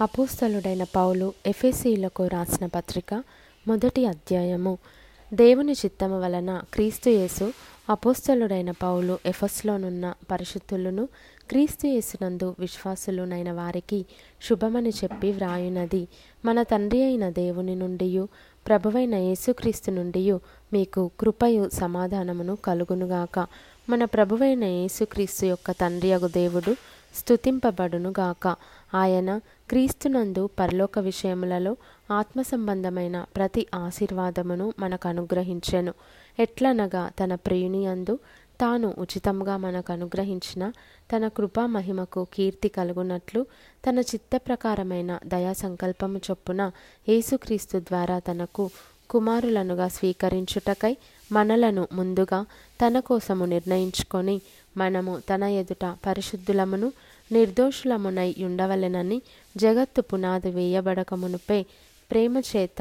అపోస్తలుడైన పౌలు ఎఫెసీలకు రాసిన పత్రిక మొదటి అధ్యాయము. దేవుని చిత్తము వలన క్రీస్తు యేసు అపోస్తలుడైన పౌలు ఎఫస్లోనున్న పరిశుద్ధులను క్రీస్తు యేసునందు విశ్వాసులునైన వారికి శుభమని చెప్పి వ్రాయునది. మన తండ్రి అయిన దేవుని నుండి ప్రభువైన యేసుక్రీస్తు నుండి మీకు కృపయు సమాధానమును కలుగునుగాక. మన ప్రభువైన యేసుక్రీస్తు యొక్క తండ్రి అగు దేవుడు స్థుతింపబడునుగాక ఆయన క్రీస్తునందు పరలోక విషయములలో ఆత్మ సంబంధమైన ప్రతి ఆశీర్వాదమును మనకు అనుగ్రహించెను ఎట్లనగా తన ప్రియుని అందు తాను ఉచితంగా మనకు అనుగ్రహించిన తన కృపా మహిమకు కీర్తి కలుగునట్లు తన చిత్త ప్రకారమైన దయా సంకల్పము చొప్పున యేసుక్రీస్తు ద్వారా తనకు కుమారులనుగా స్వీకరించుటకై మనలను ముందుగా తన కోసము నిర్ణయించుకొని మనము తన ఎదుట పరిశుద్ధులమును నిర్దోషులమునై ఉండవలెనని జగత్తు పునాది వేయబడక మునుపే ప్రేమ చేత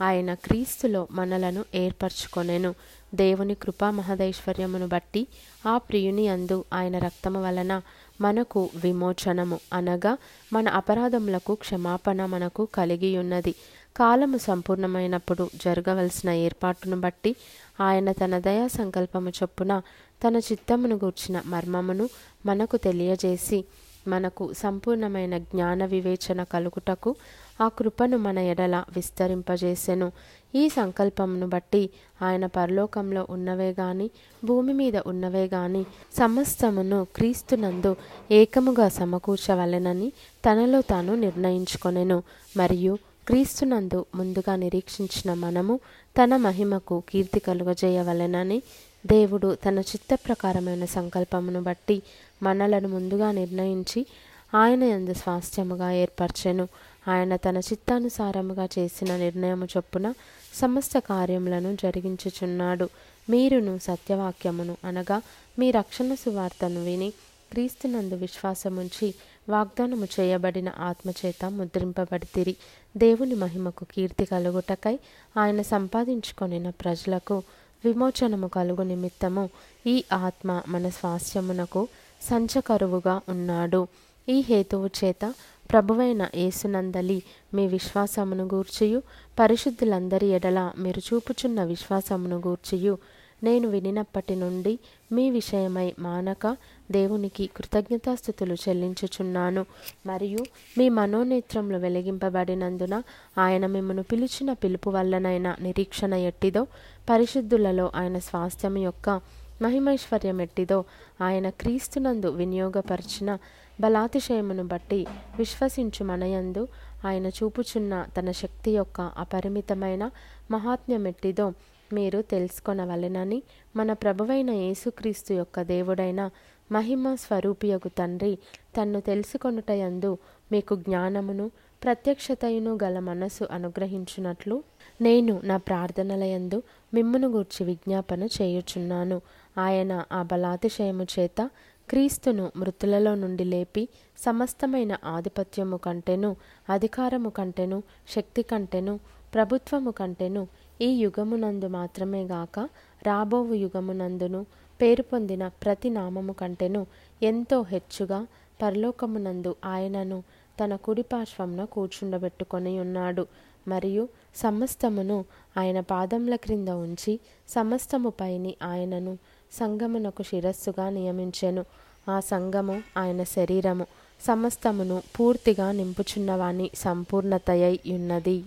ఆయన క్రీస్తులో మనలను ఏర్పరచుకొనెను. దేవుని కృపా మహదైశ్వర్యమును బట్టి ఆ ప్రియుని అందు ఆయన రక్తము వలన మనకు విమోచనము అనగా మన అపరాధములకు క్షమాపణ మనకు కలిగి ఉన్నది కాలము సంపూర్ణమైనప్పుడు జరగవలసిన ఏర్పాటును బట్టి ఆయన తన దయా సంకల్పము చొప్పున తన చిత్తమును గూర్చిన మర్మమును మనకు తెలియజేసి మనకు సంపూర్ణమైన జ్ఞాన వివేచన కలుగుటకు ఆ కృపను మన ఎడల విస్తరింపజేసెను. ఈ సంకల్పమును బట్టి ఆయన పరలోకంలో ఉన్నవే గాని భూమి మీద ఉన్నవే గాని సమస్తమును క్రీస్తునందు ఏకముగా సమకూర్చవలెనని తనలో తాను నిర్ణయించుకొనెను. మరియు క్రీస్తునందు ముందుగా నిరీక్షించిన మనము తన మహిమకు కీర్తి కలుగజేయవలెనని దేవుడు తన చిత్త ప్రకారమైన సంకల్పమును బట్టి మనలను ముందుగా నిర్ణయించి ఆయన ఎందు స్వాస్థ్యముగా ఏర్పరచెను. ఆయన తన చిత్తానుసారముగా చేసిన నిర్ణయము చొప్పున సమస్త కార్యములను జరిగించుచున్నాడు. మీరును సత్యవాక్యమును అనగా మీ రక్షణ సువార్తను విని క్రీస్తునందు విశ్వాసముంచి వాగ్దానము చేయబడిన ఆత్మచేత ముద్రింపబడితిరి. దేవుని మహిమకు కీర్తి కలుగుటకై ఆయన సంపాదించుకొనిన ప్రజలకు విమోచనము కలుగు నిమిత్తము ఈ ఆత్మ మన స్వాస్థ్యమునకు సంచకరువుగా ఉన్నాడు. ఈ హేతువు చేత ప్రభువైన యేసునందలి మీ విశ్వాసమును గూర్చియు పరిశుద్ధులందరి ఎడల మీరు చూపుచున్న విశ్వాసమును గూర్చియు నేను వినినప్పటి నుండి మీ విషయమై మానక దేవునికి కృతజ్ఞతాస్థుతులు చెల్లించుచున్నాను. మరియు మీ మనోనేత్రములు వెలిగింపబడినందున ఆయన మిమ్మను పిలిచిన పిలుపు వల్లనైన నిరీక్షణ ఎట్టిదో పరిశుద్ధులలో ఆయన స్వాస్థ్యం యొక్క మహిమైశ్వర్యం ఎట్టిదో ఆయన క్రీస్తునందు వినియోగపరిచిన బలాతిశయమును బట్టి విశ్వసించు మనయందు ఆయన చూపుచున్న తన శక్తి యొక్క అపరిమితమైన మహాత్మ్యమెట్టిదో మీరు తెలుసుకొనవలెనని మన ప్రభువైన యేసుక్రీస్తు యొక్క దేవుడైన మహిమ స్వరూపియగు తండ్రి తన్ను తెలుసుకొనుటయందు మీకు జ్ఞానమును ప్రత్యక్షతయును గల మనసు అనుగ్రహించినట్లు నేను నా ప్రార్థనలయందు మిమ్మును గూర్చి విజ్ఞాపన చేయుచున్నాను. ఆయన ఆ బలాతిశయము చేత క్రీస్తును మృతులలో నుండి లేపి సమస్తమైన ఆధిపత్యము కంటెను అధికారము కంటెను శక్తి కంటెను ప్రభుత్వము కంటెను ఈ యుగమునందు మాత్రమే గాక రాబోవు యుగమునందును పేరు పొందిన ప్రతి నామము కంటెను ఎంతో హెచ్చుగా పరలోకమునందు ఆయనను తన కుడి పార్శ్వంన కూర్చుండబెట్టుకొని ఉన్నాడు. మరియు సమస్తమును ఆయన పాదముల క్రింద ఉంచి సమస్తము పైని ఆయనను సంగమునకు శిరస్సుగా నియమించెను. ఆ సంగము ఆయన శరీరము. సమస్తమును పూర్తిగా నింపుచున్నవాని సంపూర్ణతయై ఉన్నది.